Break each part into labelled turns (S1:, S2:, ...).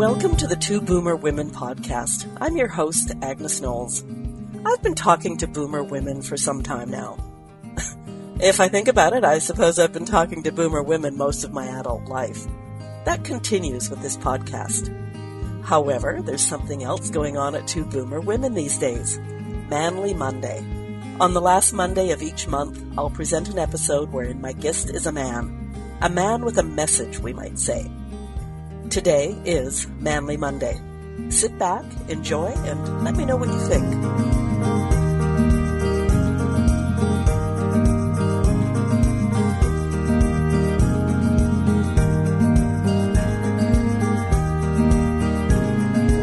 S1: Welcome to the Two Boomer Women podcast. I'm your host, Agnes Knowles. I've been talking to boomer women for some time now. if I think about it, I suppose I've been talking to boomer women most of my adult life. That continues with this podcast. However, there's something else going on at Two Boomer Women these days Manly Monday. On the last Monday of each month, I'll present an episode wherein my guest is a man. A man with a message, we might say. Today is Manly Monday. Sit back, enjoy, and let me know what you think.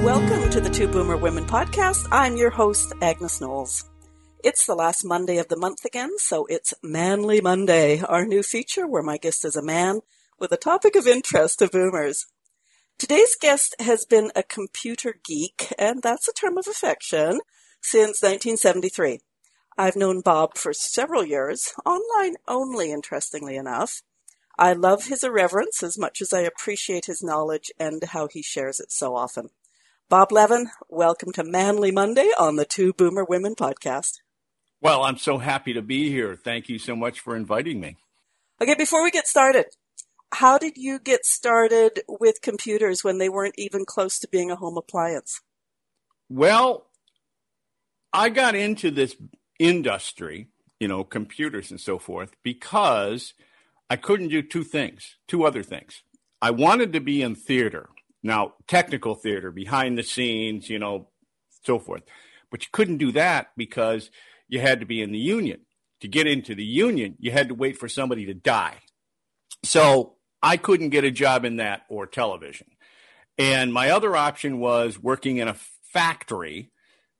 S1: Welcome to the Two Boomer Women podcast. I'm your host, Agnes Knowles. It's the last Monday of the month again, so it's Manly Monday, our new feature where my guest is a man with a topic of interest to boomers. Today's guest has been a computer geek, and that's a term of affection, since 1973. I've known Bob for several years, online only, interestingly enough. I love his irreverence as much as I appreciate his knowledge and how he shares it so often. Bob Levin, welcome to Manly Monday on the Two Boomer Women podcast.
S2: Well, I'm so happy to be here. Thank you so much for inviting me.
S1: Okay, before we get started, how did you get started with computers when they weren't even close to being a home appliance?
S2: Well, I got into this industry, you know, computers and so forth, because I couldn't do two things, two other things. I wanted to be in theater. Now, technical theater, behind the scenes, you know, so forth. But you couldn't do that because you had to be in the union. To get into the union, you had to wait for somebody to die. So I couldn't get a job in that or television. And my other option was working in a factory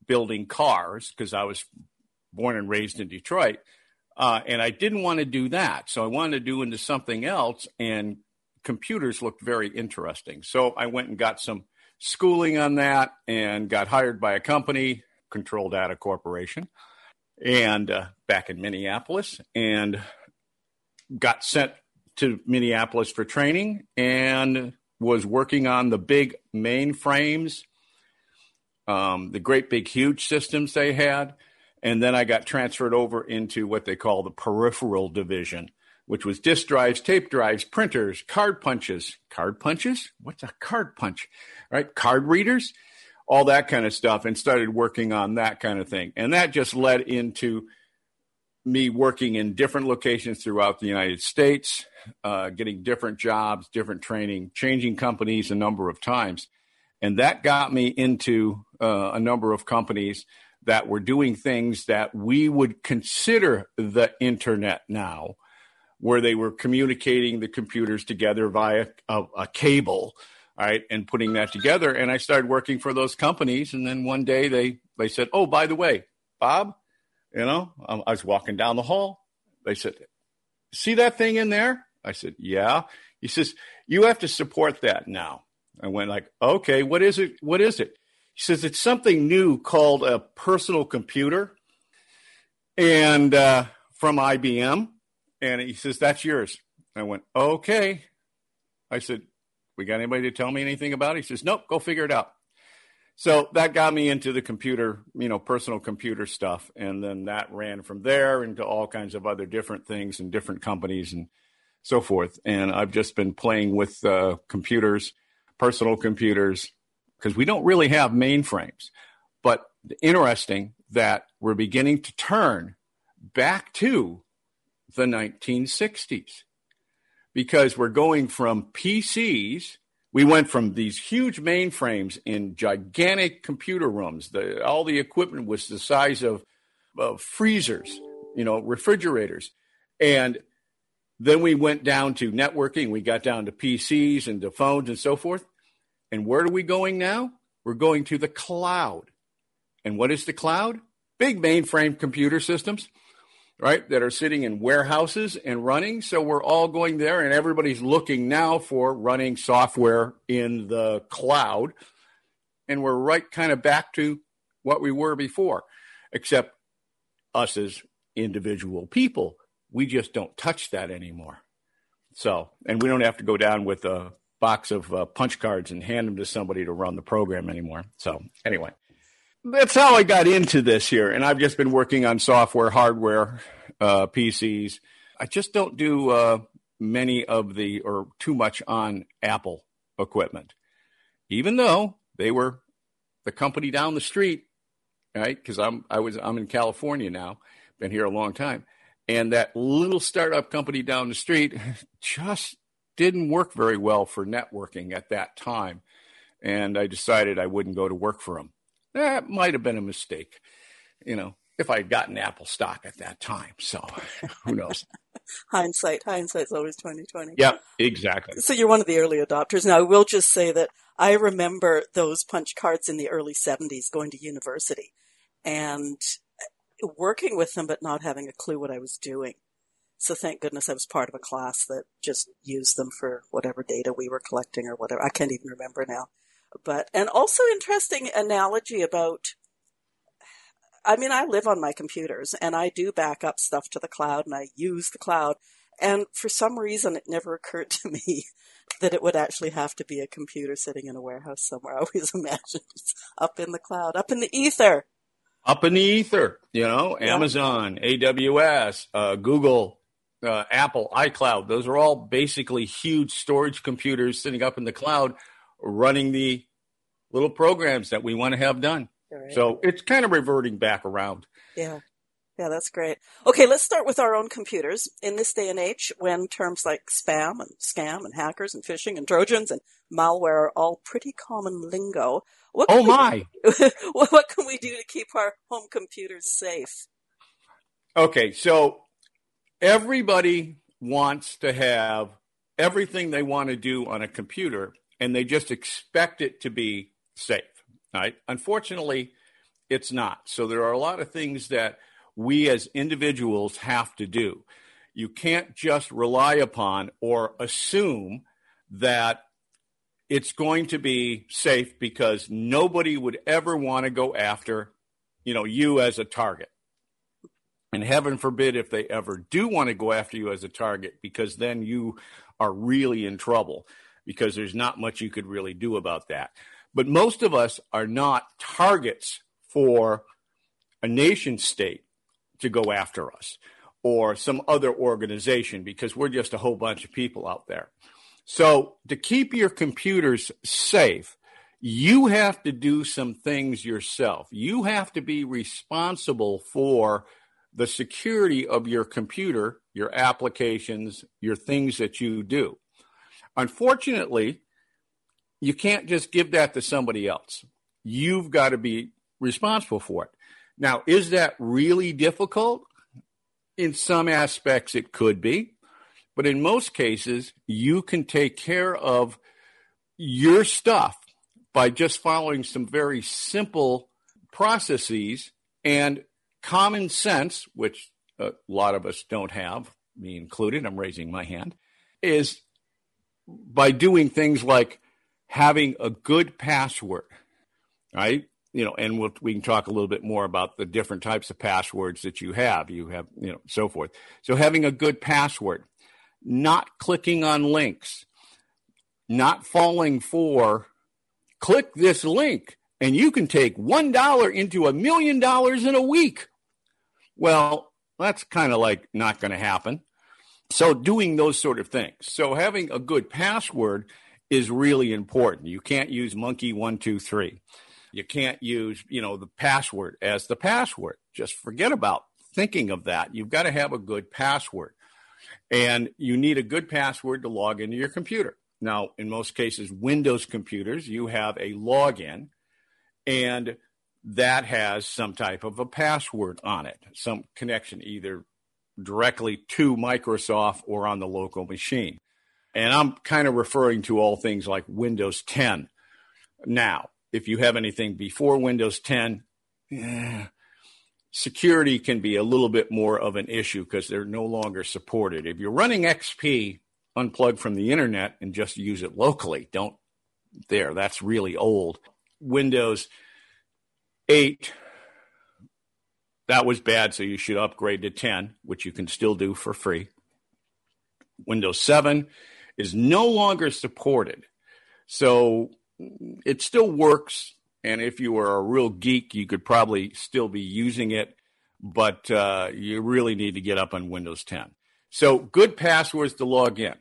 S2: building cars because I was born and raised in Detroit. Uh, and I didn't want to do that. So I wanted to do into something else. And computers looked very interesting. So I went and got some schooling on that and got hired by a company, Control Data Corporation, and uh, back in Minneapolis, and got sent to Minneapolis for training and was working on the big mainframes, um, the great big huge systems they had. And then I got transferred over into what they call the peripheral division, which was disk drives, tape drives, printers, card punches. Card punches? What's a card punch? Right? Card readers, all that kind of stuff, and started working on that kind of thing. And that just led into me working in different locations throughout the United States, uh, getting different jobs, different training, changing companies a number of times. And that got me into uh, a number of companies that were doing things that we would consider the internet now where they were communicating the computers together via a, a cable, right, and putting that together. And I started working for those companies. And then one day they they said, "Oh, by the way, Bob, you know, um, I was walking down the hall. They said, "See that thing in there?" I said, "Yeah." He says, "You have to support that now." I went like, "Okay, what is it? What is it?" He says, "It's something new called a personal computer." And uh, from IBM, and he says, That's yours. I went, Okay. I said, We got anybody to tell me anything about it? He says, Nope, go figure it out. So that got me into the computer, you know, personal computer stuff. And then that ran from there into all kinds of other different things and different companies and so forth. And I've just been playing with uh, computers, personal computers, because we don't really have mainframes. But interesting that we're beginning to turn back to the 1960s because we're going from PCs. We went from these huge mainframes in gigantic computer rooms. The, all the equipment was the size of, of freezers, you know, refrigerators. And then we went down to networking. We got down to PCs and to phones and so forth. And where are we going now? We're going to the cloud. And what is the cloud? Big mainframe computer systems right, that are sitting in warehouses and running. So we're all going there, and everybody's looking now for running software in the cloud. And we're right kind of back to what we were before, except us as individual people, we just don't touch that anymore. So, and we don't have to go down with a box of uh, punch cards and hand them to somebody to run the program anymore. So anyway, that's how I got into this here, and I've just been working on software, hardware, uh, PCs. I just don't do uh, many of the or too much on Apple equipment, even though they were the company down the street, right? Because I'm I was I'm in California now, been here a long time, and that little startup company down the street just didn't work very well for networking at that time, and I decided I wouldn't go to work for them. That might have been a mistake, you know if I had gotten Apple stock at that time. So who knows?
S1: hindsight, hindsight's always twenty twenty.
S2: Yeah, exactly.
S1: So you're one of the early adopters. Now I will just say that I remember those punch cards in the early seventies going to university and working with them but not having a clue what I was doing. So thank goodness I was part of a class that just used them for whatever data we were collecting or whatever. I can't even remember now. But, and also interesting analogy about I mean, I live on my computers and I do back up stuff to the cloud and I use the cloud. And for some reason, it never occurred to me that it would actually have to be a computer sitting in a warehouse somewhere. I always imagined it's up in the cloud, up in the ether.
S2: Up in the ether, you know, yeah. Amazon, AWS, uh, Google, uh, Apple, iCloud. Those are all basically huge storage computers sitting up in the cloud running the little programs that we want to have done. Right. So it's kind of reverting back around.
S1: Yeah. Yeah, that's great. Okay, let's start with our own computers. In this day and age, when terms like spam and scam and hackers and phishing and trojans and malware are all pretty common lingo,
S2: what oh my!
S1: We, what can we do to keep our home computers safe?
S2: Okay, so everybody wants to have everything they want to do on a computer, and they just expect it to be safe. Right? Unfortunately, it's not. So there are a lot of things that we as individuals have to do. You can't just rely upon or assume that it's going to be safe because nobody would ever want to go after, you know, you as a target. And heaven forbid if they ever do want to go after you as a target, because then you are really in trouble because there's not much you could really do about that. But most of us are not targets for a nation state to go after us or some other organization because we're just a whole bunch of people out there. So, to keep your computers safe, you have to do some things yourself. You have to be responsible for the security of your computer, your applications, your things that you do. Unfortunately, you can't just give that to somebody else. You've got to be responsible for it. Now, is that really difficult? In some aspects, it could be. But in most cases, you can take care of your stuff by just following some very simple processes and common sense, which a lot of us don't have, me included, I'm raising my hand, is by doing things like having a good password, right? You know, and we'll, we can talk a little bit more about the different types of passwords that you have. You have, you know, so forth. So having a good password, not clicking on links, not falling for click this link and you can take one dollar into a million dollars in a week. Well, that's kind of like not going to happen. So doing those sort of things. So having a good password is really important. You can't use monkey one, two, three. You can't use, you know, the password as the password. Just forget about thinking of that. You've got to have a good password. And you need a good password to log into your computer. Now, in most cases, Windows computers, you have a login and that has some type of a password on it, some connection either directly to Microsoft or on the local machine. And I'm kind of referring to all things like Windows 10. Now, if you have anything before Windows 10, eh, security can be a little bit more of an issue because they're no longer supported. If you're running XP, unplug from the internet and just use it locally. Don't there. That's really old. Windows 8, that was bad, so you should upgrade to 10, which you can still do for free. Windows 7, is no longer supported. So it still works. And if you were a real geek, you could probably still be using it, but uh, you really need to get up on Windows 10. So, good passwords to log in,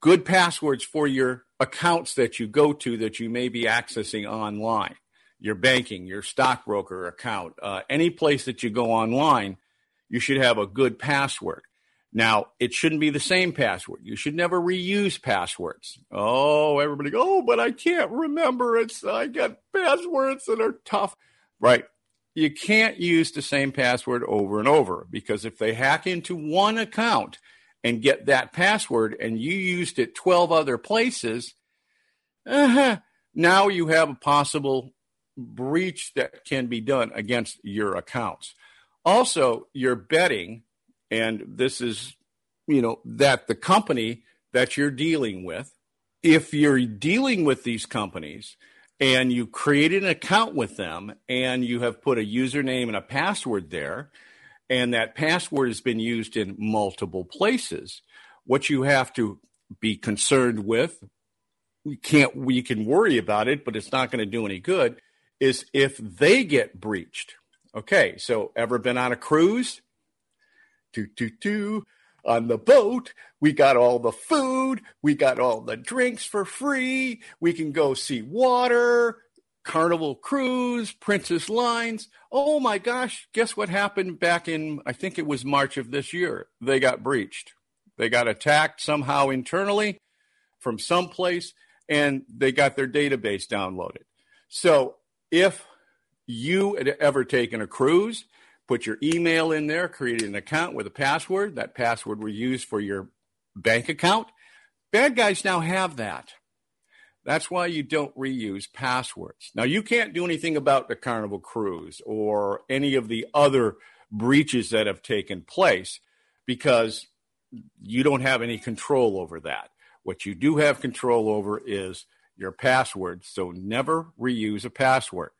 S2: good passwords for your accounts that you go to that you may be accessing online, your banking, your stockbroker account, uh, any place that you go online, you should have a good password. Now, it shouldn't be the same password. You should never reuse passwords. Oh, everybody oh, but I can't remember. It's I got passwords that are tough. Right. You can't use the same password over and over because if they hack into one account and get that password and you used it 12 other places, uh-huh, now you have a possible breach that can be done against your accounts. Also, you're betting and this is, you know, that the company that you're dealing with, if you're dealing with these companies and you create an account with them and you have put a username and a password there, and that password has been used in multiple places, what you have to be concerned with, we can't, we can worry about it, but it's not going to do any good, is if they get breached. Okay, so ever been on a cruise? Do, do, do. On the boat, we got all the food, we got all the drinks for free. We can go see water, Carnival Cruise, Princess Lines. Oh my gosh, guess what happened back in, I think it was March of this year? They got breached. They got attacked somehow internally from someplace and they got their database downloaded. So if you had ever taken a cruise put your email in there, created an account with a password. That password was used for your bank account. Bad guys now have that. That's why you don't reuse passwords. Now, you can't do anything about the Carnival Cruise or any of the other breaches that have taken place because you don't have any control over that. What you do have control over is your password. So never reuse a password.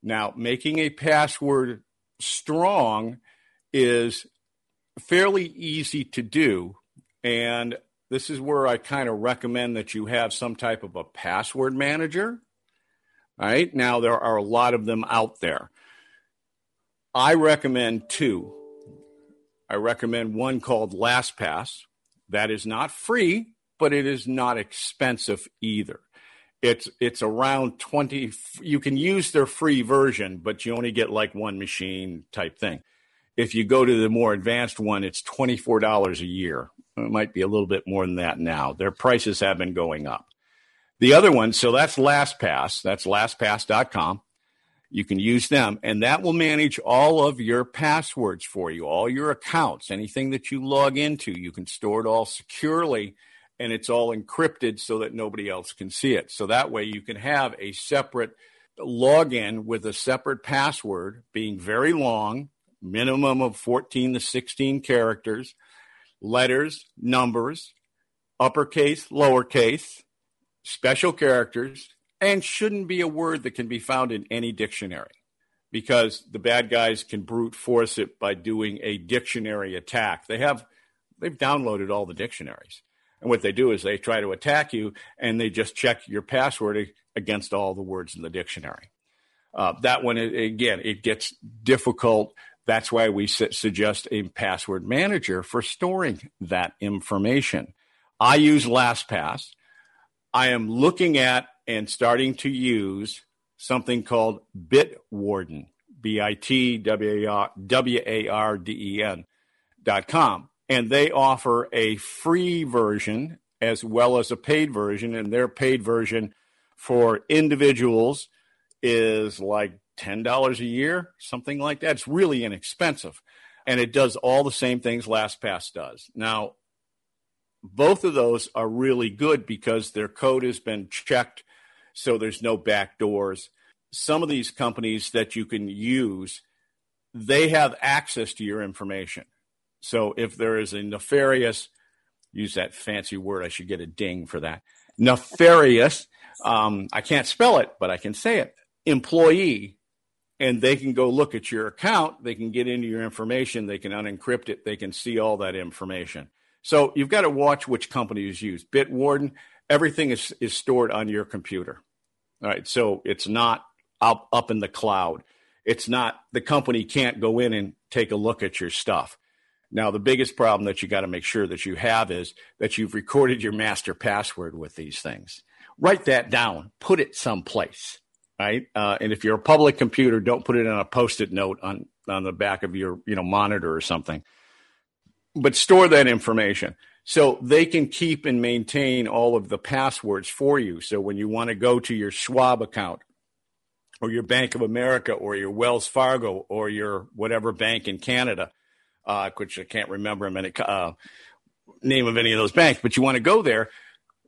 S2: Now, making a password strong is fairly easy to do. And this is where I kind of recommend that you have some type of a password manager. Right. Now, there are a lot of them out there. I recommend two. I recommend one called LastPass. That is not free, but it is not expensive either it's it's around 20 you can use their free version but you only get like one machine type thing. If you go to the more advanced one it's $24 a year. It might be a little bit more than that now. Their prices have been going up. The other one so that's lastpass. That's lastpass.com you can use them and that will manage all of your passwords for you all your accounts anything that you log into. You can store it all securely and it's all encrypted so that nobody else can see it. So that way you can have a separate login with a separate password being very long, minimum of 14 to 16 characters, letters, numbers, uppercase, lowercase, special characters, and shouldn't be a word that can be found in any dictionary because the bad guys can brute force it by doing a dictionary attack. They have they've downloaded all the dictionaries. And what they do is they try to attack you and they just check your password against all the words in the dictionary. Uh, that one, again, it gets difficult. That's why we suggest a password manager for storing that information. I use LastPass. I am looking at and starting to use something called Bitwarden, B I T W A R D E N dot com and they offer a free version as well as a paid version and their paid version for individuals is like $10 a year something like that. It's really inexpensive and it does all the same things lastpass does. Now both of those are really good because their code has been checked so there's no back doors. Some of these companies that you can use they have access to your information so if there is a nefarious, use that fancy word, I should get a ding for that. Nefarious, um, I can't spell it, but I can say it. Employee, and they can go look at your account. They can get into your information. They can unencrypt it. They can see all that information. So you've got to watch which companies use. Bitwarden, everything is, is stored on your computer. All right. So it's not up, up in the cloud. It's not, the company can't go in and take a look at your stuff. Now, the biggest problem that you got to make sure that you have is that you've recorded your master password with these things. Write that down, put it someplace, right? Uh, and if you're a public computer, don't put it on a post-it note on on the back of your you know monitor or something. But store that information so they can keep and maintain all of the passwords for you. So when you want to go to your Schwab account or your Bank of America or your Wells Fargo or your whatever bank in Canada, uh, which I can't remember minute, uh, name of any of those banks, but you want to go there.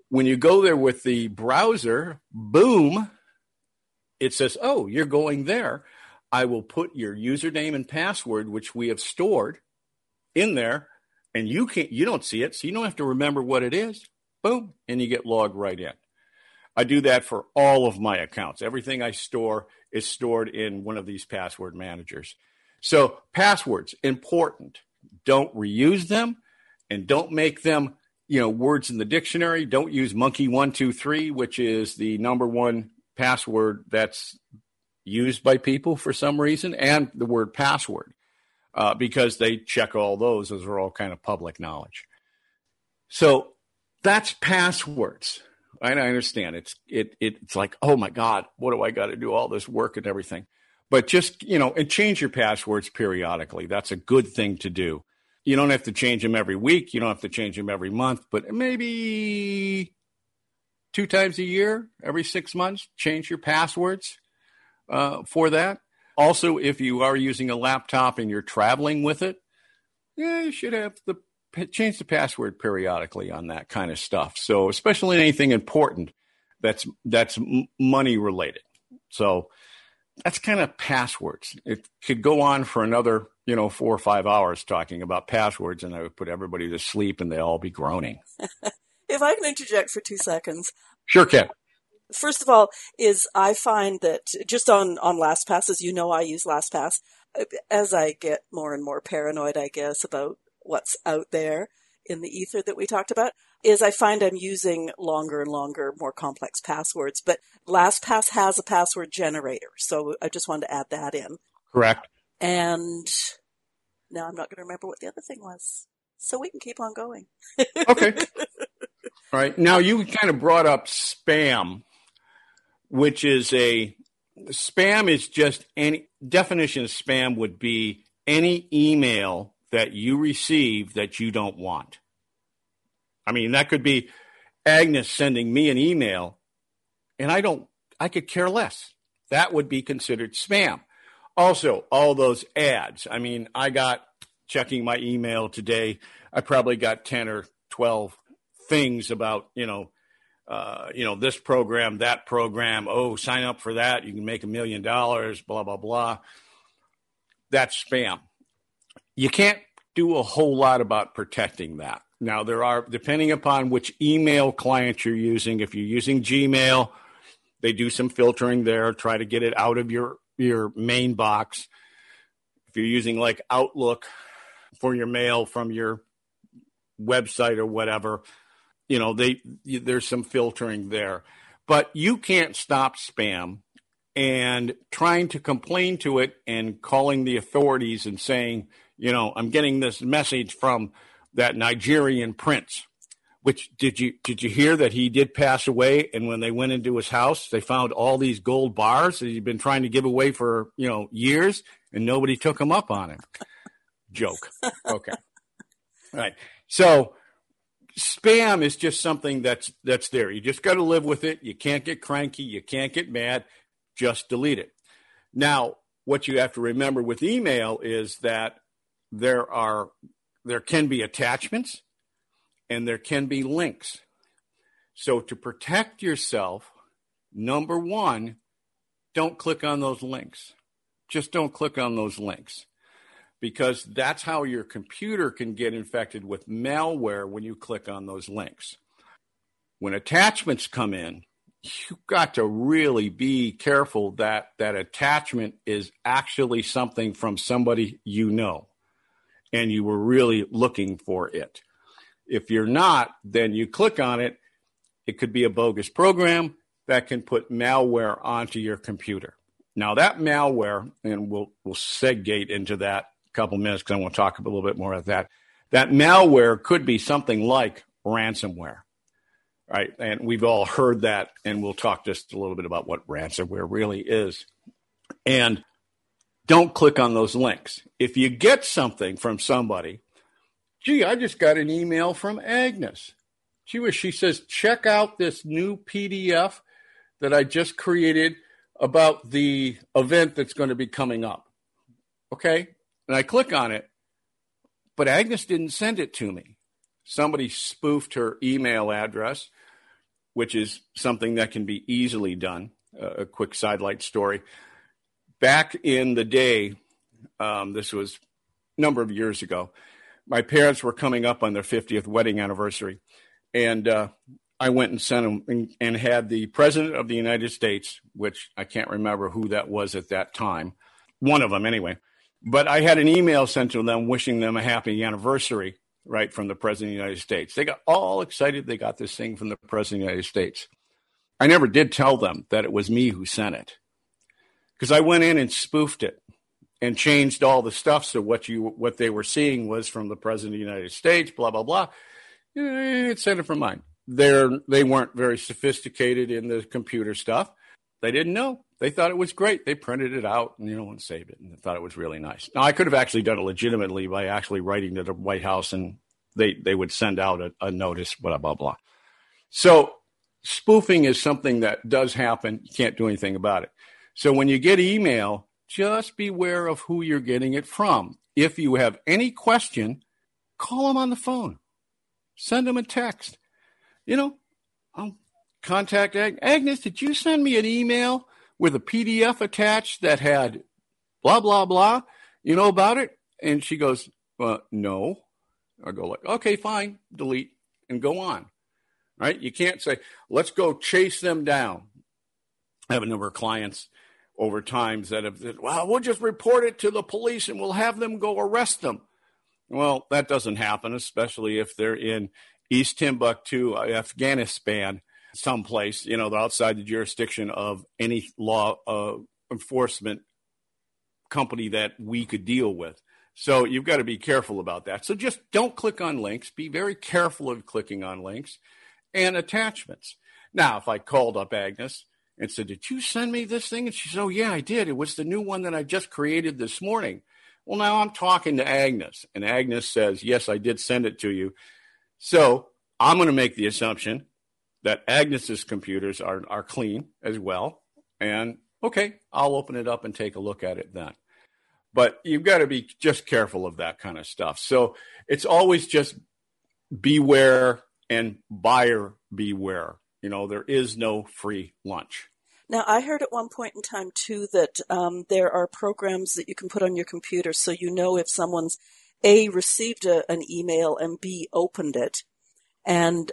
S2: When you go there with the browser, boom, it says, oh, you're going there. I will put your username and password, which we have stored in there, and you can't, you don't see it, so you don't have to remember what it is. Boom, and you get logged right in. I do that for all of my accounts. Everything I store is stored in one of these password managers. So, passwords, important. Don't reuse them and don't make them, you know, words in the dictionary. Don't use monkey123, which is the number one password that's used by people for some reason, and the word password, uh, because they check all those. Those are all kind of public knowledge. So, that's passwords. and I understand it's it, it it's like oh my god, what do I got to do all this work and everything? But just you know, and change your passwords periodically. That's a good thing to do. You don't have to change them every week. You don't have to change them every month, but maybe two times a year, every six months, change your passwords uh, for that. Also, if you are using a laptop and you're traveling with it, yeah, you should have the change the password periodically on that kind of stuff. So, especially anything important that's that's money related. So, that's kind of passwords. It could go on for another, you know, four or five hours talking about passwords, and I would put everybody to sleep, and they'd all be groaning.
S1: if I can interject for two seconds,
S2: sure, can.
S1: First of all, is I find that just on on LastPass, as you know, I use LastPass. As I get more and more paranoid, I guess about what's out there in the ether that we talked about is I find I'm using longer and longer, more complex passwords. But LastPass has a password generator, so I just wanted to add that in.
S2: Correct.
S1: And now I'm not going to remember what the other thing was, so we can keep on going.
S2: okay. All right. Now you kind of brought up spam, which is a spam is just any definition of spam would be any email that you receive that you don't want. I mean, that could be Agnes sending me an email and I don't, I could care less. That would be considered spam. Also, all those ads. I mean, I got checking my email today. I probably got 10 or 12 things about, you know, uh, you know, this program, that program. Oh, sign up for that. You can make a million dollars, blah, blah, blah. That's spam you can't do a whole lot about protecting that. Now, there are, depending upon which email client you're using, if you're using Gmail, they do some filtering there, try to get it out of your, your main box. If you're using like Outlook for your mail from your website or whatever, you know, they, there's some filtering there. But you can't stop spam and trying to complain to it and calling the authorities and saying, you know, I'm getting this message from that Nigerian prince. Which did you did you hear that he did pass away? And when they went into his house, they found all these gold bars that he'd been trying to give away for you know years, and nobody took him up on it. Joke. Okay. All right. So spam is just something that's that's there. You just got to live with it. You can't get cranky. You can't get mad. Just delete it. Now, what you have to remember with email is that there are there can be attachments and there can be links. So to protect yourself, number 1, don't click on those links. Just don't click on those links because that's how your computer can get infected with malware when you click on those links. When attachments come in, you've got to really be careful that that attachment is actually something from somebody you know and you were really looking for it. If you're not, then you click on it. It could be a bogus program that can put malware onto your computer. Now that malware, and we'll we'll segate into that a couple minutes because I want to talk a little bit more about that. That malware could be something like ransomware, right? And we've all heard that, and we'll talk just a little bit about what ransomware really is. And don't click on those links. If you get something from somebody, gee, I just got an email from Agnes. She was, she says, check out this new PDF that I just created about the event that's going to be coming up. Okay. And I click on it, but Agnes didn't send it to me. Somebody spoofed her email address, which is something that can be easily done. A quick sidelight story. Back in the day, um, this was a number of years ago, my parents were coming up on their 50th wedding anniversary. And uh, I went and sent them and, and, had the president of the United States, which I can't remember who that was at that time, one of them anyway. But I had an email sent to them wishing them a happy anniversary, right, from the president of the United States. They got all excited. They got this thing from the president of the United States. I never did tell them that it was me who sent it because I went in and spoofed it and changed all the stuff so what you what they were seeing was from the president of the United States, blah blah blah. Eh, it sent it from mine they're they weren't very sophisticated in the computer stuff. They didn't know. They thought it was great. They printed it out and you know and saved it, and they thought it was really nice. Now I could have actually done it legitimately by actually writing to the White House, and they they would send out a, a notice, blah blah blah. So spoofing is something that does happen. You can't do anything about it. So when you get email, just beware of who you're getting it from. If you have any question, call them on the phone, send them a text you know, I'll contact Ag- Agnes. Did you send me an email with a PDF attached that had blah blah blah? You know about it? And she goes, uh, no. I go like, okay, fine, delete and go on. Right? You can't say, let's go chase them down. I have a number of clients over times that have said, well, we'll just report it to the police and we'll have them go arrest them. Well, that doesn't happen, especially if they're in East Timbuktu, uh, Afghanistan, someplace, you know, outside the jurisdiction of any law uh, enforcement company that we could deal with. So you've got to be careful about that. So just don't click on links. Be very careful of clicking on links and attachments. Now, if I called up Agnes and said, Did you send me this thing? And she said, Oh, yeah, I did. It was the new one that I just created this morning. Well, now I'm talking to Agnes, and Agnes says, Yes, I did send it to you. So I'm going to make the assumption that Agnes's computers are, are clean as well. And okay, I'll open it up and take a look at it then. But you've got to be just careful of that kind of stuff. So it's always just beware and buyer beware. You know, there is no free lunch.
S1: Now, I heard at one point in time too that um, there are programs that you can put on your computer so you know if someone's a, received a, an email and B, opened it. And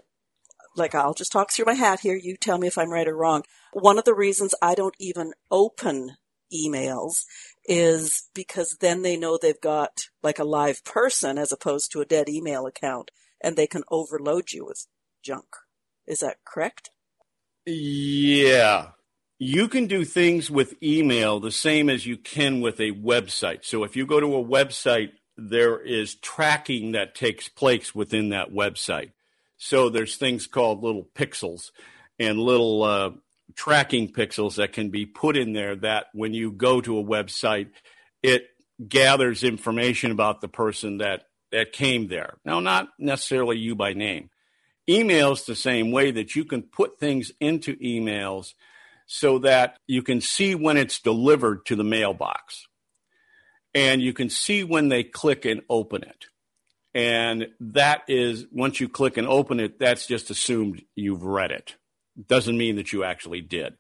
S1: like, I'll just talk through my hat here. You tell me if I'm right or wrong. One of the reasons I don't even open emails is because then they know they've got like a live person as opposed to a dead email account and they can overload you with junk. Is that correct?
S2: Yeah. You can do things with email the same as you can with a website. So if you go to a website there is tracking that takes place within that website. So there's things called little pixels and little uh, tracking pixels that can be put in there that when you go to a website, it gathers information about the person that, that came there. Now, not necessarily you by name. Emails the same way that you can put things into emails so that you can see when it's delivered to the mailbox and you can see when they click and open it. And that is, once you click and open it, that's just assumed you've read it. Doesn't mean that you actually did.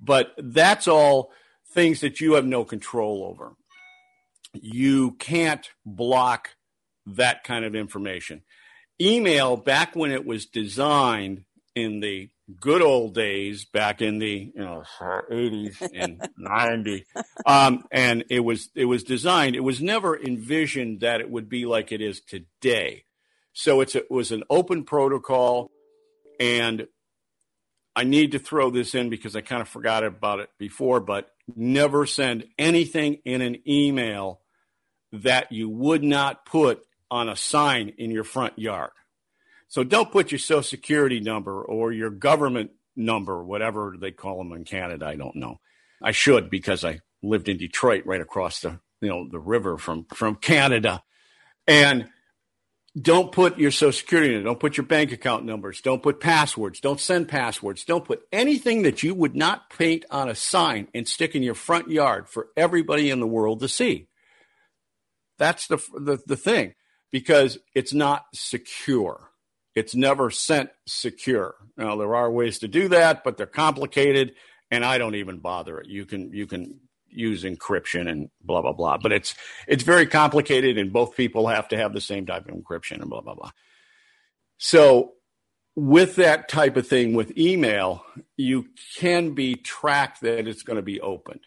S2: But that's all things that you have no control over. You can't block that kind of information. Email, back when it was designed in the good old days back in the you know 80s and 90 um, and it was it was designed it was never envisioned that it would be like it is today. So it's a, it was an open protocol, and I need to throw this in because I kind of forgot about it before, but never send anything in an email that you would not put on a sign in your front yard. So don't put your social security number or your government number, whatever they call them in Canada. I don't know. I should because I lived in Detroit right across the you know the river from from Canada. And don't put your social security it. Don't put your bank account numbers. Don't put passwords. Don't send passwords. Don't put anything that you would not paint on a sign and stick in your front yard for everybody in the world to see. That's the, the, the thing because it's not secure. It's never sent secure. Now there are ways to do that, but they're complicated and I don't even bother it. You can, you can use encryption and blah blah blah. But it's it's very complicated, and both people have to have the same type of encryption and blah blah blah. So with that type of thing with email, you can be tracked that it's going to be opened.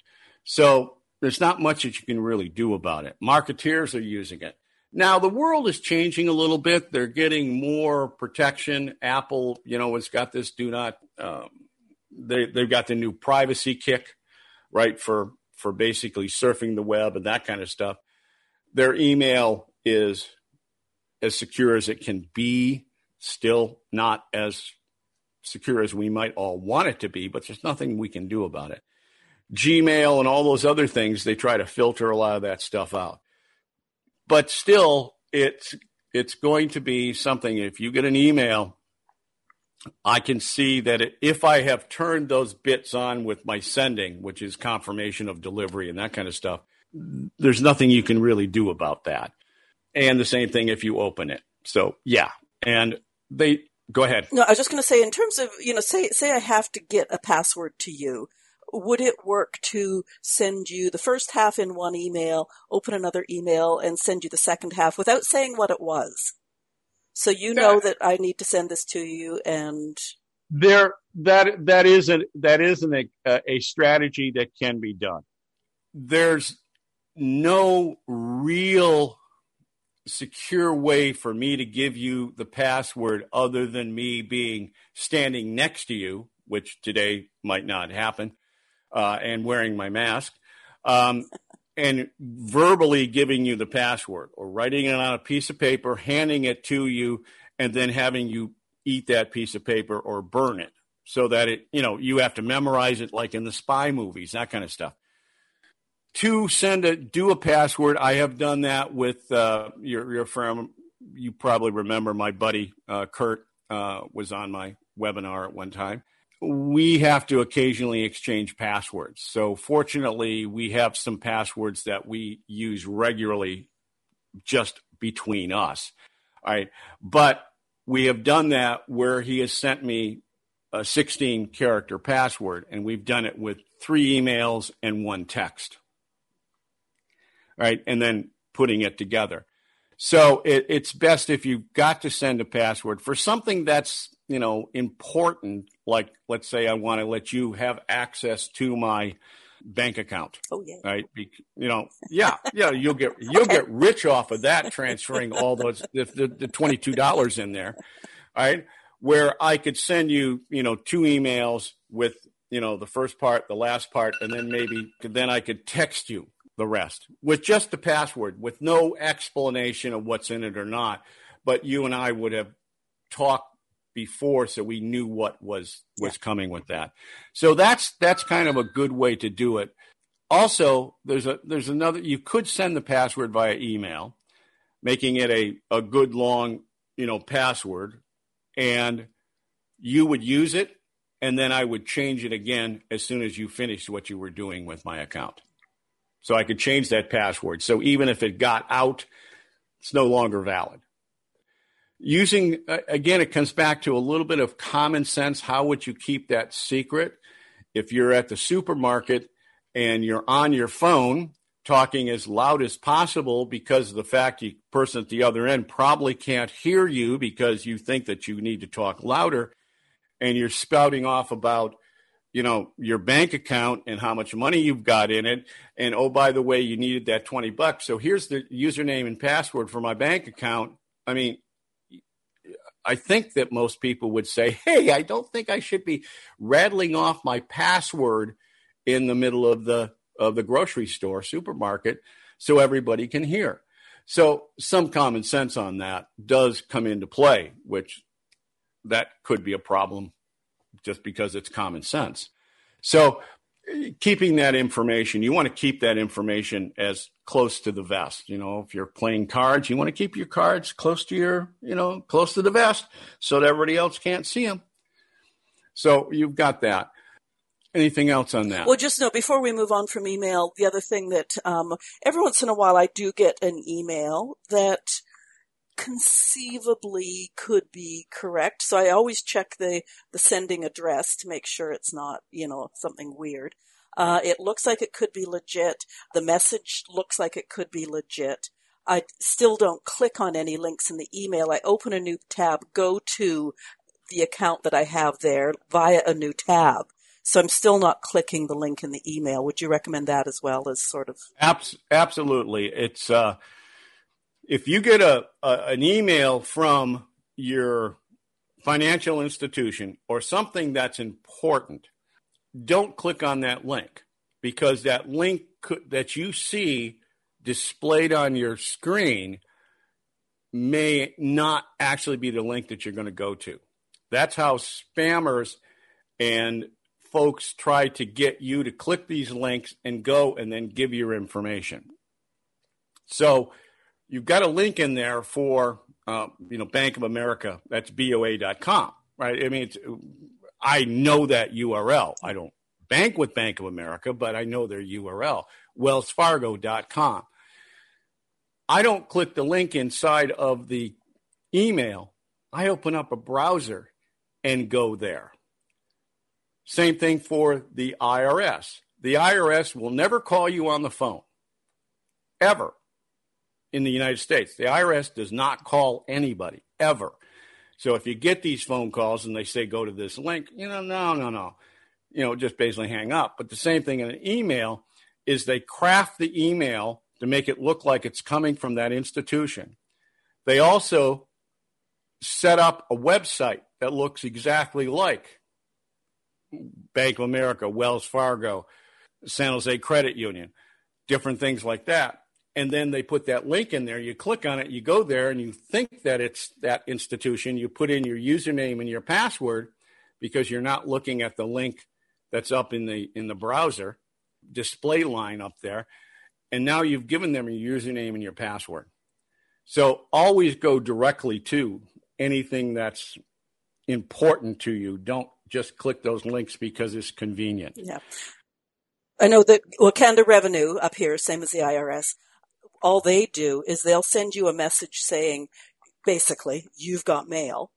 S2: So there's not much that you can really do about it. Marketeers are using it. Now the world is changing a little bit. They're getting more protection. Apple, you know, has got this do not. Um, they they've got the new privacy kick, right for for basically surfing the web and that kind of stuff. Their email is as secure as it can be, still not as secure as we might all want it to be, but there's nothing we can do about it. Gmail and all those other things, they try to filter a lot of that stuff out. But still, it's it's going to be something if you get an email I can see that if I have turned those bits on with my sending, which is confirmation of delivery and that kind of stuff, there's nothing you can really do about that. And the same thing if you open it. So, yeah. And they go ahead.
S1: No, I was just going to say in terms of, you know, say say I have to get a password to you, would it work to send you the first half in one email, open another email and send you the second half without saying what it was? So you know that I need to send this to you and
S2: there that that isn't that isn't a, uh, a strategy that can be done. There's no real secure way for me to give you the password other than me being standing next to you, which today might not happen, uh, and wearing my mask. Um, and verbally giving you the password or writing it on a piece of paper, handing it to you, and then having you eat that piece of paper or burn it so that it, you know, you have to memorize it like in the spy movies, that kind of stuff. To send a, do a password, I have done that with uh, your, your firm. You probably remember my buddy uh, Kurt uh, was on my webinar at one time we have to occasionally exchange passwords. So, fortunately, we have some passwords that we use regularly just between us. All right. But we have done that where he has sent me a 16 character password, and we've done it with three emails and one text. All right. And then putting it together. So it, it's best if you've got to send a password for something that's you know important like let's say i want to let you have access to my bank account
S1: oh yeah.
S2: right? Be, you know yeah yeah you'll get you'll okay. get rich off of that transferring all those the, the, the $22 in there right? Where i could send you you know two emails with you know the first part the last part and then maybe then i could text you the rest with just the password with no explanation of what's in it or not. But you and i would have talked before so we knew what was was yeah. coming with that. So that's that's kind of a good way to do it. Also there's a there's another you could send the password via email making it a a good long you know password and you would use it and then I would change it again as soon as you finished what you were doing with my account. So I could change that password. So even if it got out it's no longer valid using again it comes back to a little bit of common sense. How would you keep that secret? If you're at the supermarket and you're on your phone talking as loud as possible because of the fact the person at the other end probably can't hear you because you think that you need to talk louder and you're spouting off about you know your bank account and how much money you've got in it and oh by the way you needed that 20 bucks. So here's the username and password for my bank account. I mean I think that most people would say, "Hey, I don't think I should be rattling off my password in the middle of the of the grocery store supermarket so everybody can hear." So some common sense on that does come into play, which that could be a problem just because it's common sense. So keeping that information, you want to keep that information as close to the vest. You know, if you're playing cards, you want to keep your cards close to your, you know, close to the vest so that everybody else can't see them. So you've got that. Anything else on that?
S1: Well, just know before we move on from email, the other thing that um, every once in a while I do get an email that conceivably could be correct. So I always check the, the sending address to make sure it's not, you know, something weird. Uh, it looks like it could be legit. The message looks like it could be legit. I still don't click on any links in the email. I open a new tab, go to the account that I have there via a new tab. So I'm still not clicking the link in the email. Would you recommend that as well as sort of?
S2: Abs- absolutely. It's, uh, if you get a, a an email from your financial institution or something that's important, don't click on that link because that link could, that you see displayed on your screen may not actually be the link that you're going to go to. That's how spammers and folks try to get you to click these links and go and then give your information. So you've got a link in there for uh, you know Bank of America. That's boa.com, right? I mean, I know that URL. I don't bank with Bank of America, but I know their URL. WellsFargo.com. I don't click the link inside of the email. I open up a browser and go there. Same thing for the IRS. The IRS will never call you on the phone, ever in the United States. The IRS does not call anybody ever. So if you get these phone calls and they say go to this link, you know, no, no, no, you know, just basically hang up. But the same thing in an email is they craft the email to make it look like it's coming from that institution. They also set up a website that looks exactly like Bank of America, Wells Fargo, San Jose Credit Union, different things like that and then they put that link in there. You click on it, you go there, and you think that it's that institution. You put in your username and your password because you're not looking at the link that's up in the in the browser display line up there, and now you've given them your username and your password. So always go directly to anything that's important to you. Don't just click those links because it's convenient.
S1: Yeah. I know that Canada Revenue up here, same as the IRS, all they do is they'll send you a message saying, basically, you've got mail.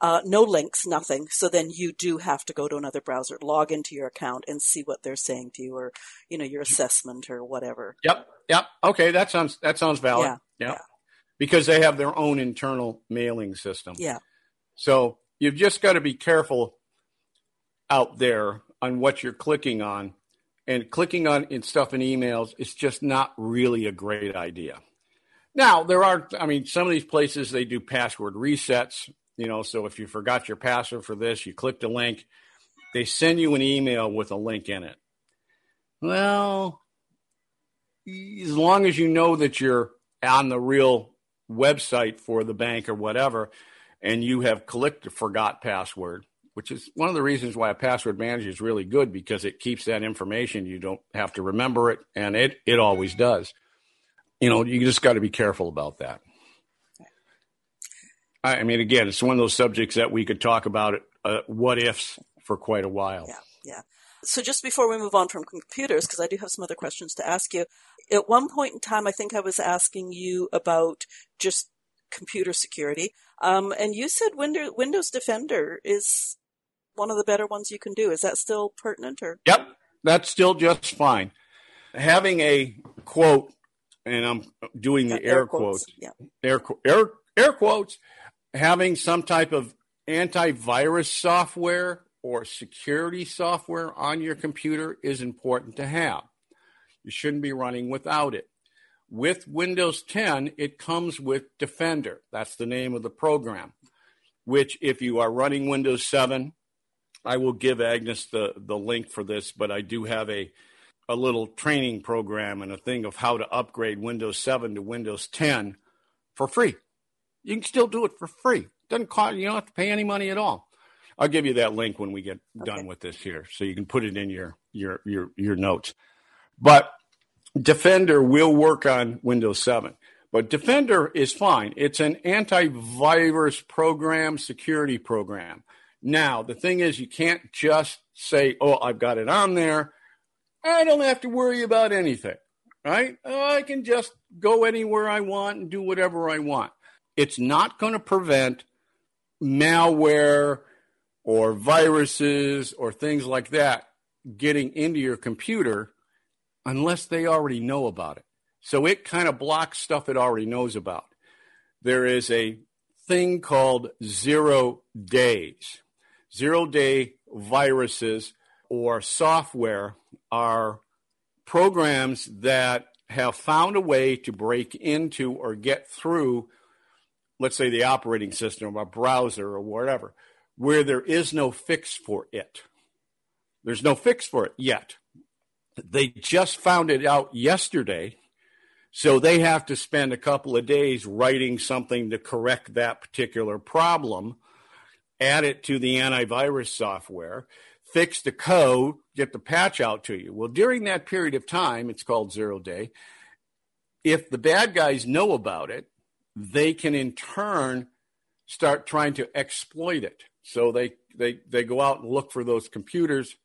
S1: Uh, no links, nothing. So then you do have to go to another browser, log into your account, and see what they're saying to you, or you know your assessment or whatever.
S2: Yep, yep. Okay, that sounds that sounds valid. Yeah, yep. yeah. Because they have their own internal mailing system.
S1: Yeah.
S2: So you've just got to be careful out there on what you're clicking on and clicking on in stuff in emails is just not really a great idea. Now, there are, I mean, some of these places they do password resets, you know, so if you forgot your password for this, you click the link, they send you an email with a link in it. Well, as long as you know that you're on the real website for the bank or whatever, and you have clicked the forgot password, which is one of the reasons why a password manager is really good because it keeps that information. You don't have to remember it, and it, it always does. You know, you just got to be careful about that. I mean, again, it's one of those subjects that we could talk about uh, what ifs for quite a while.
S1: Yeah, yeah. So just before we move on from computers, because I do have some other questions to ask you. At one point in time, I think I was asking you about just computer security, um, and you said Windows, Windows Defender is one of the better ones you can do. Is that still pertinent or?
S2: Yep, that's still just fine. Having a quote, and I'm doing the yeah, air, air, quotes, quotes.
S1: Yeah.
S2: air, air, air quotes, having some type of antivirus software or security software on your computer is important to have. You shouldn't be running without it. With Windows 10, it comes with Defender. That's the name of the program. which if you are running Windows 7, I will give Agnes the, the link for this, but I do have a, a little training program and a thing of how to upgrade Windows 7 to Windows 10 for free. You can still do it for free. Doesn't cost you don't have to pay any money at all. I'll give you that link when we get okay. done with this here, so you can put it in your your your your notes. But Defender will work on Windows 7. But Defender is fine. It's an antivirus program, security program. Now, the thing is, you can't just say, oh, I've got it on there. I don't have to worry about anything, right? Oh, I can just go anywhere I want and do whatever I want. It's not going to prevent malware or viruses or things like that getting into your computer unless they already know about it. So it kind of blocks stuff it already knows about. There is a thing called zero days. Zero day viruses or software are programs that have found a way to break into or get through, let's say, the operating system or a browser or whatever, where there is no fix for it. There's no fix for it yet. They just found it out yesterday so they have to spend a couple of days writing something to correct that particular problem, add it to the antivirus software, fix the code, get the patch out to you. Well, during that period of time, it's called zero day. If the bad guys know about it, they can in turn start trying to exploit it. So they, they, they go out and look for those computers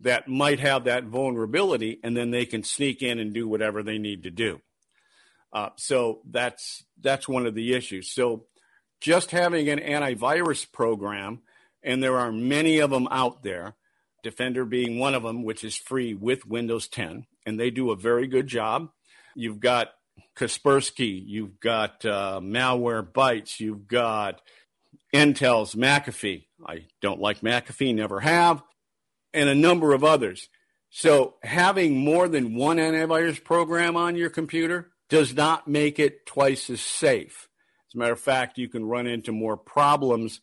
S2: that might have that vulnerability, and then they can sneak in and do whatever they need to do. Uh, so that's that's one of the issues. So just having an antivirus program, and there are many of them out there, Defender being one of them, which is free with Windows 10, and they do a very good job. You've got Kaspersky, you've got uh, Malwarebytes, you've got Intel's McAfee. I don't like McAfee, never have and a number of others. So having more than one antivirus program on your computer does not make it twice as safe. As a matter of fact, you can run into more problems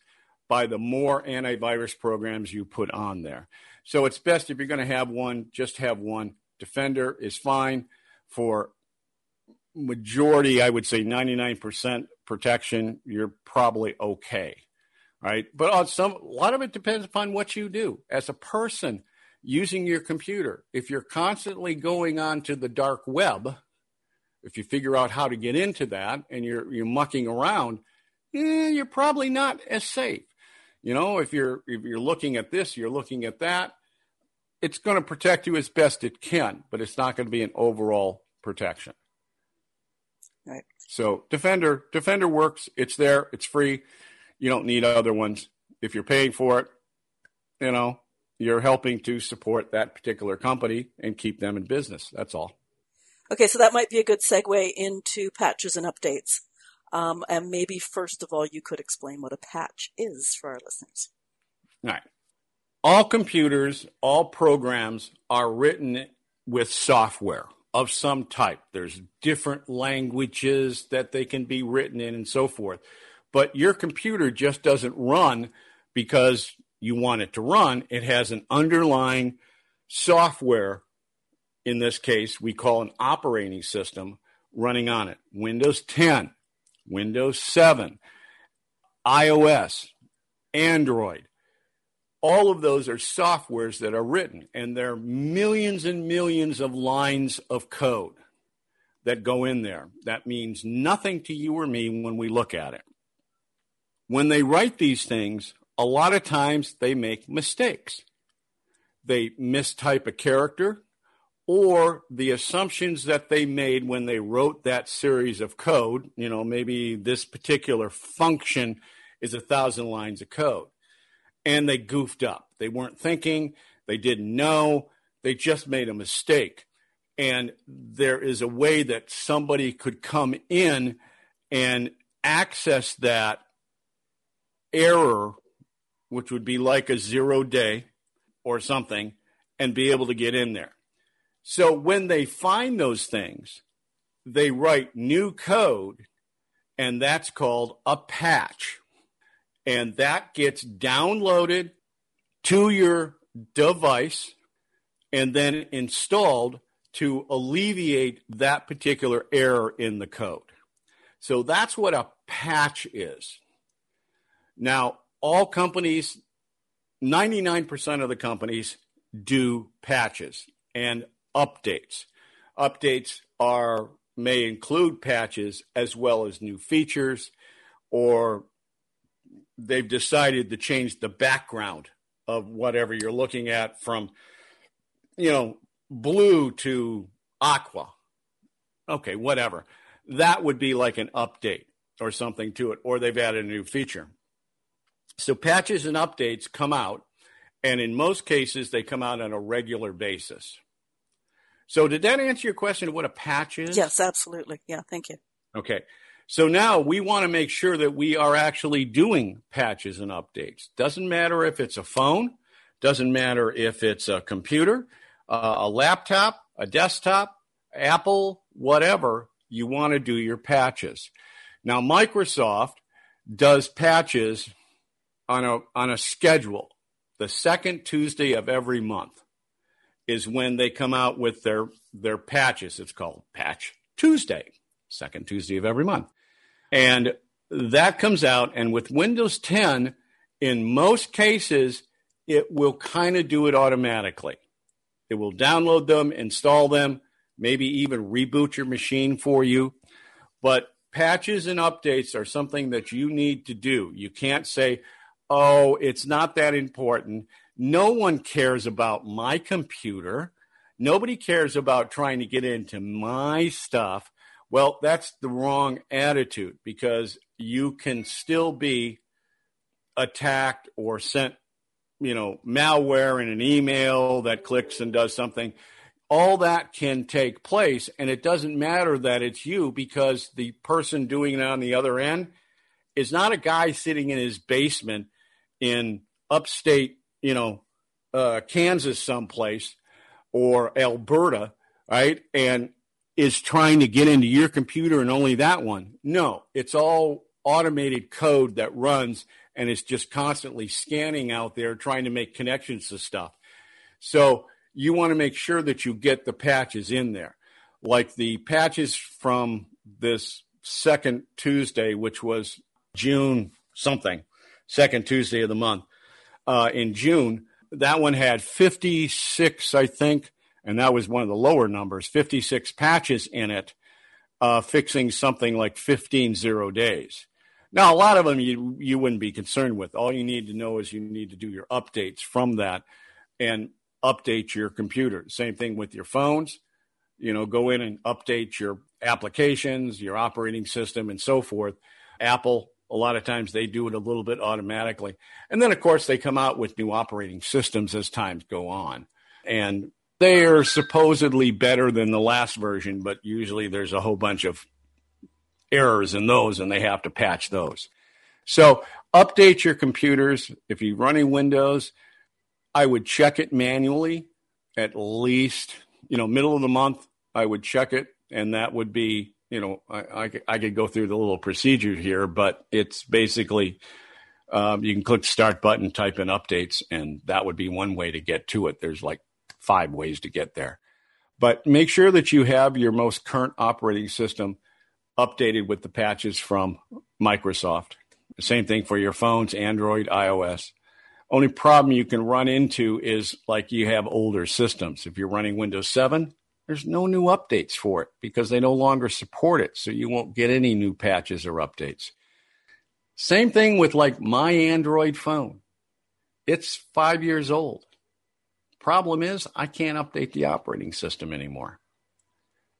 S2: by the more antivirus programs you put on there. So it's best if you're going to have one, just have one. Defender is fine for majority, I would say 99% protection. You're probably okay right? But on some, a lot of it depends upon what you do as a person using your computer. If you're constantly going on to the dark web, if you figure out how to get into that and you're you're mucking around, eh, you're probably not as safe. You know, if you're if you're looking at this, you're looking at that. It's going to protect you as best it can, but it's not going to be an overall protection.
S1: Right.
S2: So Defender, Defender works. It's there. It's free. You don't need other ones. If you're paying for it, you know, you're helping to support that particular company and keep them in business. That's all.
S1: Okay, so that might be a good segue into patches and updates. Um, and maybe first of all, you could explain what a patch is for our listeners.
S2: All right. All computers, all programs are written with software of some type. There's different languages that they can be written in and so forth but your computer just doesn't run because you want it to run. It has an underlying software, in this case, we call an operating system running on it Windows 10, Windows 7, iOS, Android. All of those are softwares that are written, and there are millions and millions of lines of code that go in there. That means nothing to you or me when we look at it when they write these things, a lot of times they make mistakes. They mistype a character, or the assumptions that they made when they wrote that series of code, you know, maybe this particular function is a thousand lines of code. And they goofed up. They weren't thinking, they didn't know, they just made a mistake. And there is a way that somebody could come in and access that error, which would be like a zero day or something, and be able to get in there. So when they find those things, they write new code, and that's called a patch. and that gets downloaded to your device and then installed to alleviate that particular error in the code. So that's what a patch is. Now, all companies, 99% of the companies do patches and updates. Updates are may include patches as well as new features or they've decided to change the background of whatever you're looking at from you know blue to aqua. Okay whatever. That would be like an update or something to it or they've added a new feature. So patches and updates come out and in most cases they come out on a regular basis so did that answer your question of what a patch is
S1: yes absolutely yeah thank you
S2: okay so now we want to make sure that we are actually doing patches and updates. Doesn't matter if it's a phone, doesn't matter if it's a computer, uh, a laptop, a desktop, Apple, whatever, you want to do your patches. Now, Microsoft does patches on a, on a schedule. The second Tuesday of every month is when they come out with their, their patches. It's called Patch Tuesday second Tuesday of every month. And that comes out. And with Windows 10, in most cases, it will kind of do it automatically. It will download them, install them, maybe even reboot your machine for you. But patches and updates are something that you need to do. You can't say, oh, it's not that important. No one cares about my computer. Nobody cares about trying to get into my stuff. Well, that's the wrong attitude because you can still be attacked or sent, you know, malware in an email that clicks and does something. All that can take place, and it doesn't matter that it's you because the person doing it on the other end is not a guy sitting in his basement in upstate, you know, uh, Kansas someplace or Alberta, right? And is trying to get into your computer and only that one. No, it's all automated code that runs and it's just constantly scanning out there trying to make connections to stuff. So you want to make sure that you get the patches in there. Like the patches from this second Tuesday, which was June something, second Tuesday of the month uh, in June. That one had 56, I think, and that was one of the lower numbers 56 patches in it, uh, fixing something like 15 zero days. Now, a lot of them you, you wouldn't be concerned with. All you need to know is you need to do your updates from that and update your computer. Same thing with your phones. You know, go in and update your applications, your operating system, and so forth. Apple, a lot of times they do it a little bit automatically. And then, of course, they come out with new operating systems as times go on. And they are supposedly better than the last version, but usually there's a whole bunch of errors in those and they have to patch those. So update your computers. If you're running Windows, I would check it manually at least, you know, middle of the month. I would check it, and that would be, you know, I, I, I could go through the little procedure here, but it's basically um, you can click start button, type in updates, and that would be one way to get to it. There's like five ways to get there. But make sure that you have your most current operating system updated with the patches from Microsoft. Same thing for your phones, Android, iOS. Only problem you can run into is like you have older systems. If you're running Windows 7, there's no new updates for it because they no longer support it. So you won't get any new patches or updates. Same thing with like my Android phone. It's five years old. Problem is, I can't update the operating system anymore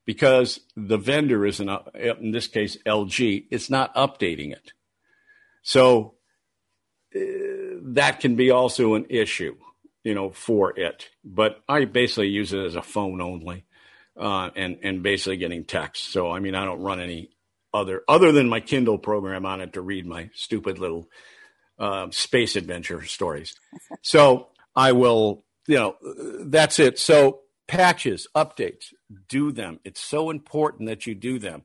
S2: because the vendor isn't, in this case, LG, it's not updating it. So uh, that can be also an issue, you know, for it. But I basically use it as a phone only, uh, and and basically getting text. So I mean, I don't run any other other than my Kindle program on it to read my stupid little uh, space adventure stories. So I will you know, that's it. So patches, updates, do them. It's so important that you do them.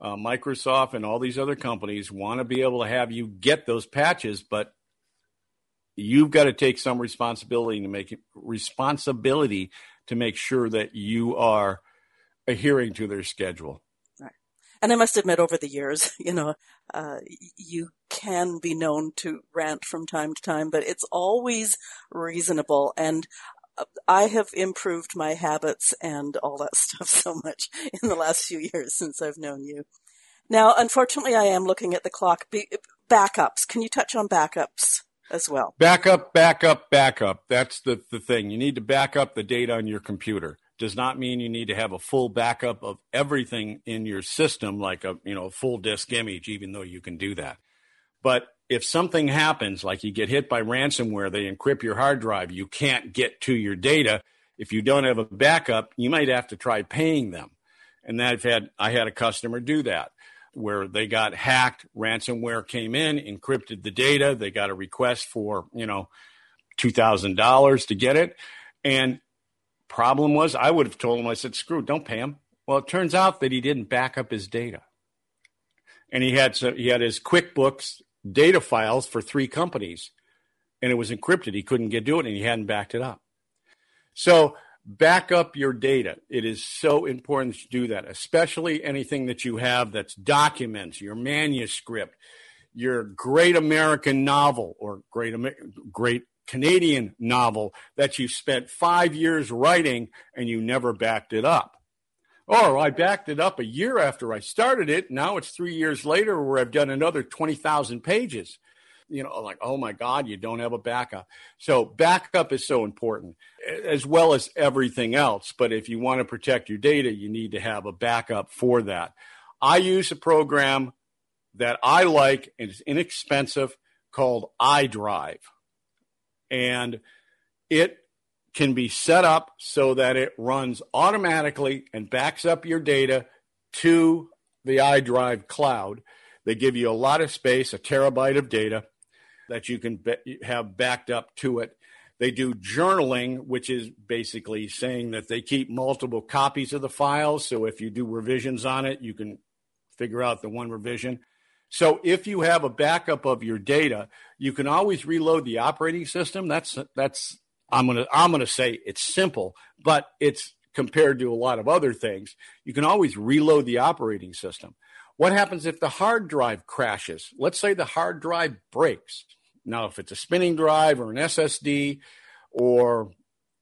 S2: uh, Microsoft and all these other companies want to be able to have you get those patches, but you've got to take some responsibility to make it responsibility to make sure that you are adhering to their schedule.
S1: Right. And I must admit, over the years, you know, uh, you can be known to rant from time to time, but it's always reasonable. And uh, I have improved my habits and all that stuff so much in the last few years since I've known you. Now, unfortunately, I am looking at the clock. Backups. Can you touch on backups? as well.
S2: Backup, backup, backup. That's the, the thing. You need to back up the data on your computer. Does not mean you need to have a full backup of everything in your system, like a you know full disk image, even though you can do that. But if something happens, like you get hit by ransomware, they encrypt your hard drive, you can't get to your data. If you don't have a backup, you might have to try paying them. And I've had I had a customer do that where they got hacked, ransomware came in, encrypted the data, they got a request for, you know, $2,000 to get it. And problem was I would have told him I said, "Screw, don't pay him." Well, it turns out that he didn't back up his data. And he had he had his QuickBooks data files for three companies and it was encrypted. He couldn't get to it and he hadn't backed it up. So back up your data. It is so important to do that, especially anything that you have that's documents, your manuscript, your great American novel or great American great Canadian novel that you spent five years writing and you never backed it up. Or I backed it up a year after I started it. Now it's three years later where I've done another 20,000 pages you know, like, oh my God, you don't have a backup. So backup is so important as well as everything else. But if you want to protect your data, you need to have a backup for that. I use a program that I like and it's inexpensive called iDrive. And it can be set up so that it runs automatically and backs up your data to the iDrive cloud. They give you a lot of space, a terabyte of data that you can be- have backed up to it. They do journaling, which is basically saying that they keep multiple copies of the files. So if you do revisions on it, you can figure out the one revision. So if you have a backup of your data, you can always reload the operating system. That's that's I'm gonna I'm gonna say it's simple, but it's compared to a lot of other things. You can always reload the operating system. What happens if the hard drive crashes? Let's say the hard drive breaks. Now, if it's a spinning drive or an SSD, or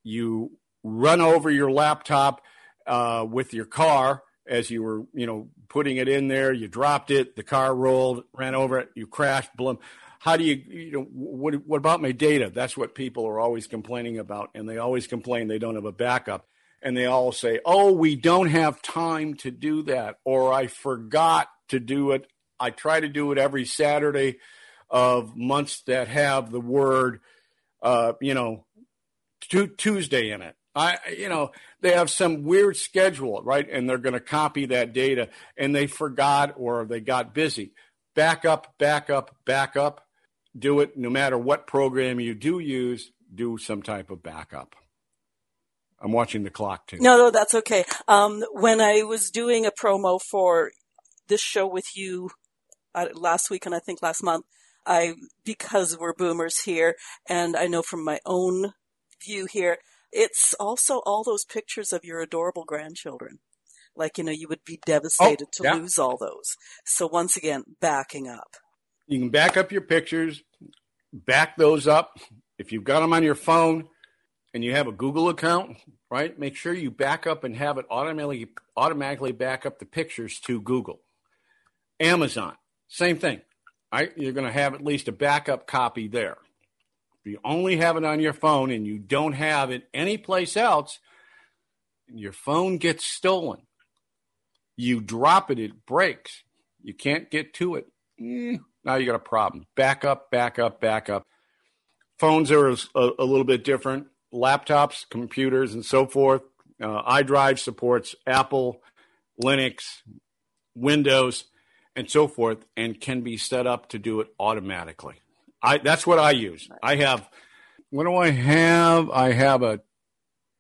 S2: you run over your laptop uh, with your car as you were, you know, putting it in there, you dropped it, the car rolled, ran over it, you crashed, boom. How do you, you know, what, what about my data? That's what people are always complaining about, and they always complain they don't have a backup and they all say, "Oh, we don't have time to do that," or "I forgot to do it." I try to do it every Saturday of months that have the word, uh, you know, t- Tuesday in it. I, you know, they have some weird schedule, right? And they're going to copy that data, and they forgot or they got busy. Back up, back up, back up. Do it no matter what program you do use. Do some type of backup. I'm watching the clock too.
S1: No, no, that's okay. Um, when I was doing a promo for this show with you uh, last week and I think last month, I, because we're boomers here and I know from my own view here, it's also all those pictures of your adorable grandchildren. Like, you know, you would be oh, devastated oh, to yeah. lose all those. So once again, backing up.
S2: You can back up your pictures, back those up. If you've got them on your phone, and you have a Google account, right? Make sure you back up and have it automatically automatically back up the pictures to Google. Amazon, same thing. Right? You're going to have at least a backup copy there. If you only have it on your phone and you don't have it anyplace else, your phone gets stolen. You drop it, it breaks. You can't get to it. Eh, now you got a problem. Backup, backup, backup. Phones are a, a little bit different laptops, computers, and so forth. Uh, iDrive supports Apple, Linux, Windows, and so forth, and can be set up to do it automatically. I that's what I use. I have. What do I have? I have a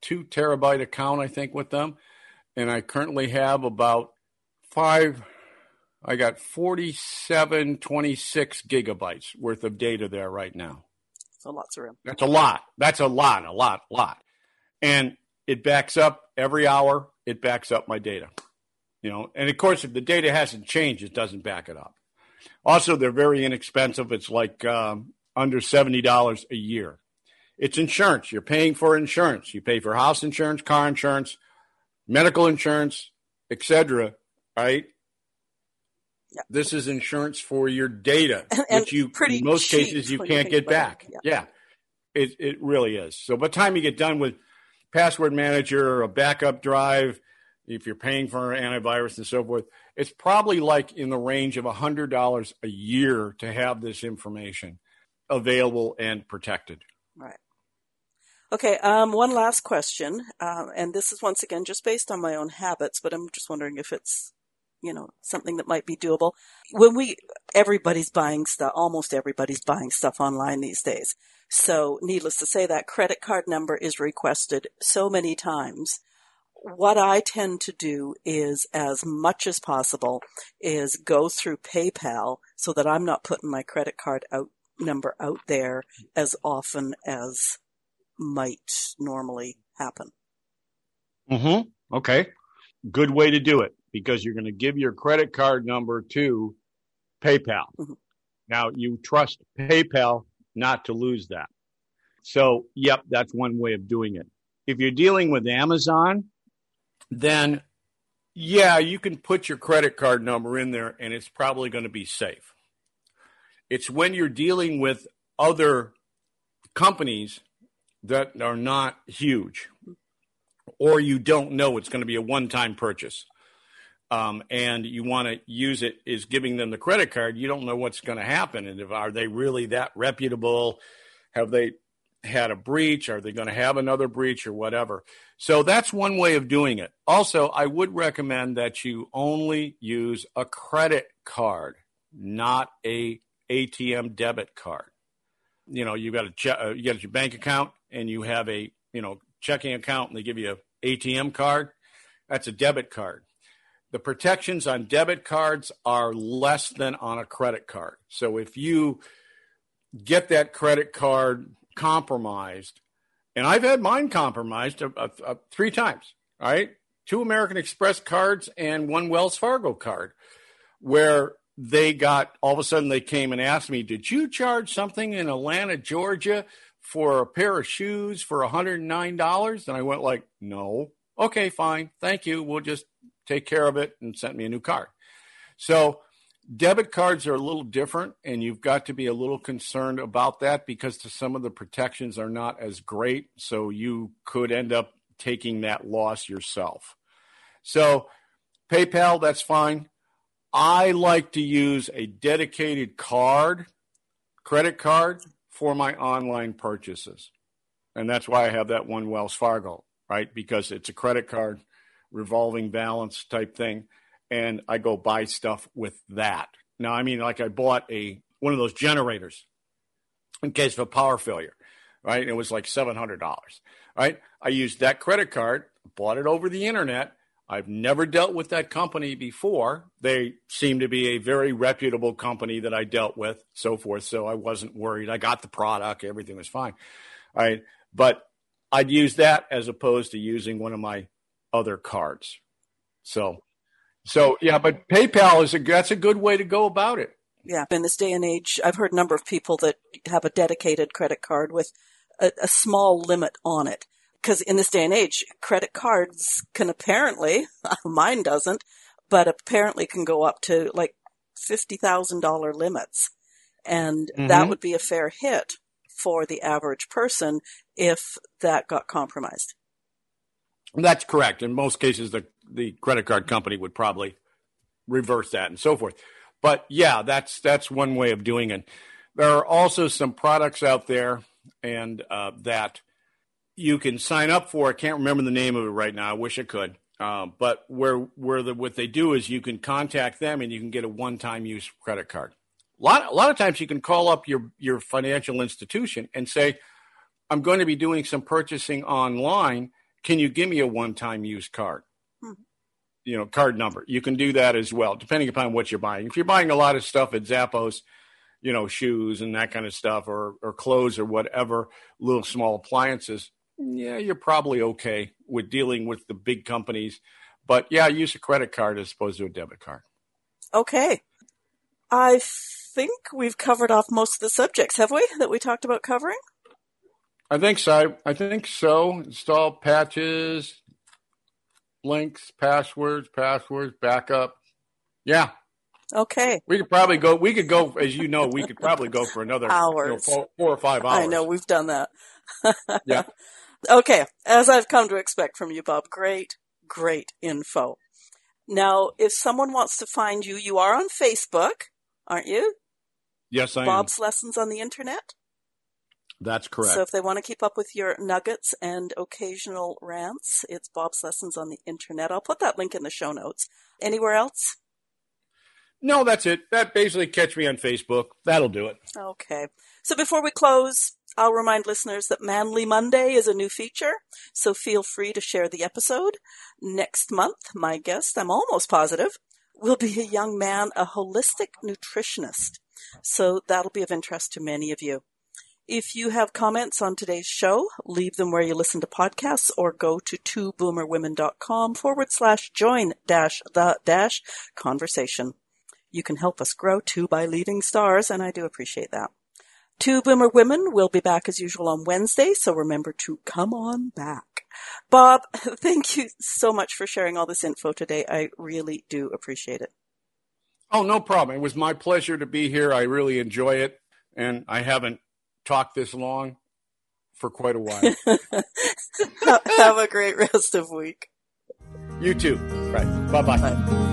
S2: two terabyte account, I think, with them, and I currently have about five I got 47, 26 gigabytes worth of data there right now.
S1: So lots of room.
S2: That's a lot. That's a lot, a lot, a lot. And it backs up every hour. It backs up my data. You know, and of course, if the data hasn't changed, it doesn't back it up. Also, they're very inexpensive. It's like um, under seventy dollars a year. It's insurance. You're paying for insurance. You pay for house insurance, car insurance, medical insurance, etc. Right?
S1: Yeah.
S2: This is insurance for your data,
S1: And-
S2: which you in most cases you can't
S1: think
S2: get back.
S1: it.
S2: Yeah. It it really is. So by the time you get done with password manager or a backup drive, if you're paying for antivirus and so forth, it's probably like in the range of hundred dollars a year to have this information available and protected.
S1: Right. Okay. Um, one last question, um, and this is once again just based on my own habits, but I'm just wondering if it's, you know, something that might be doable. When we, everybody's buying stuff, almost everybody's buying stuff online these days. So, needless to say, that credit card number is requested so many times. What I tend to do is, as much as possible, is go through PayPal so that I'm not putting my credit card out number out there as often as might normally happen.
S2: Mm-hmm. Okay. Good way to do it because you're going to give your credit card number to PayPal.
S1: Mhm.
S2: Now you trust PayPal not to lose that. So, yep, that's one way of doing it. If you're dealing with Amazon, then yeah, you can put your credit card number in there and it's probably going to be safe. It's when you're dealing with other companies that are not huge or you don't know it's going to be a one-time purchase um, and you want to use it is giving them the credit card you don't know what's going to happen and if are they really that reputable? Have they had a breach? Are they going to have another breach or whatever so that's one way of doing it. Also i would recommend that you only use a credit card not a atm debit card. You know you've got a che- uh, you got your bank account and you have a you know checking account and they give you a ATM card. That's a debit card. The protections on debit cards are less than on a credit card. So if you get that credit card compromised and I've had mine compromised uh, uh, uh, three times all right two American Express cards and one Wells Fargo card where they got all of a sudden they came and asked me, Did you charge something in Atlanta, Georgia for a pair of shoes for $109? And I went like, No. Okay, fine. Thank you. We'll just take care of it and sent me a new card. So debit cards are a little different and you've got to be a little concerned about that because some of the protections are not as great. So you could end up taking that loss yourself. So PayPal, that's fine. I like to use a dedicated card, credit card for my online purchases. And that's why I have that one Wells Fargo, right? Because it's a credit card, revolving balance type thing. And I go buy stuff with that. Now, I mean, like I bought a one of those generators in case of a power failure, right? It was like $700, right? I used that credit card, bought it over the internet. I've never dealt with that company before. They seem to be a very reputable company that I dealt with, so forth. So I wasn't worried. I got the product, everything was fine. All right. But I'd use that as opposed to using one of my other cards. So, so yeah, but PayPal is a that's a good way to go about it.
S1: Yeah, in this day and age, I've heard a number of people that have a dedicated credit card with a, a small limit on it. Because in this day and age, credit cards can apparently, mine doesn't, but apparently can go up to like $50,000 limits. And that
S2: Mhm.
S1: would be a fair hit for the average person if that got compromised.
S2: That's correct. In most cases, the the credit card company would probably reverse that and so forth. But yeah, that's that's one way of doing it. There are also some products out there and uh, that you can sign up for. I can't remember the name of it right now. I wish I could. Uh, but where where the what they do is you can contact them and you can get a one time use credit card. A lot a lot of times you can call up your your financial institution and say, "I'm going to be doing some purchasing online. Can you give me a one time use card?" You know, card number. You can do that as well, depending upon what you're buying. If you're buying a lot of stuff at Zappos, you know, shoes and that kind of stuff, or or clothes or whatever, little small appliances, yeah, you're probably okay with dealing with the big companies. But yeah, use a credit card as opposed to a debit card.
S1: Okay. I think we've covered off most of the subjects, have we, that we talked about covering?
S2: I think so. I think so. Install patches, links, passwords, passwords, backup. Yeah.
S1: Okay.
S2: We could probably go. We could go, as you know, we could probably go for another
S1: hours,
S2: you know, four, four, or five hours.
S1: I know we've done that.
S2: yeah.
S1: Okay, as I've come to expect from you, Bob, great, great info. Now, if someone wants to find you, you are on Facebook, aren't you?
S2: Yes, I
S1: Bob's
S2: am.
S1: Bob's Lessons on the Internet.
S2: That's correct.
S1: So if they want to keep up with your nuggets and occasional rants, it's Bob's Lessons on the Internet. I'll put that link in the show notes. Anywhere else?
S2: No, that's it. That basically catch me on Facebook. That'll do it.
S1: Okay. So before we close, I'll remind listeners that Manly Monday is a new feature, so feel free to share the episode. Next month, my guest, I'm almost positive, will be a young man, a holistic nutritionist. So that'll be of interest to many of you. If you have comments on today's show, leave them where you listen to podcasts or go to twoboomerwomen.com forward slash join dash the dash conversation. You can help us grow too by leaving stars, and I do appreciate that. Two Boomer Women will be back as usual on Wednesday, so remember to come on back. Bob, thank you so much for sharing all this info today. I really do appreciate it.
S2: Oh, no problem. It was my pleasure to be here. I really enjoy it, and I haven't talked this long for quite a while.
S1: Have a great rest of week.
S2: You too. Right. Bye-bye.
S1: Bye.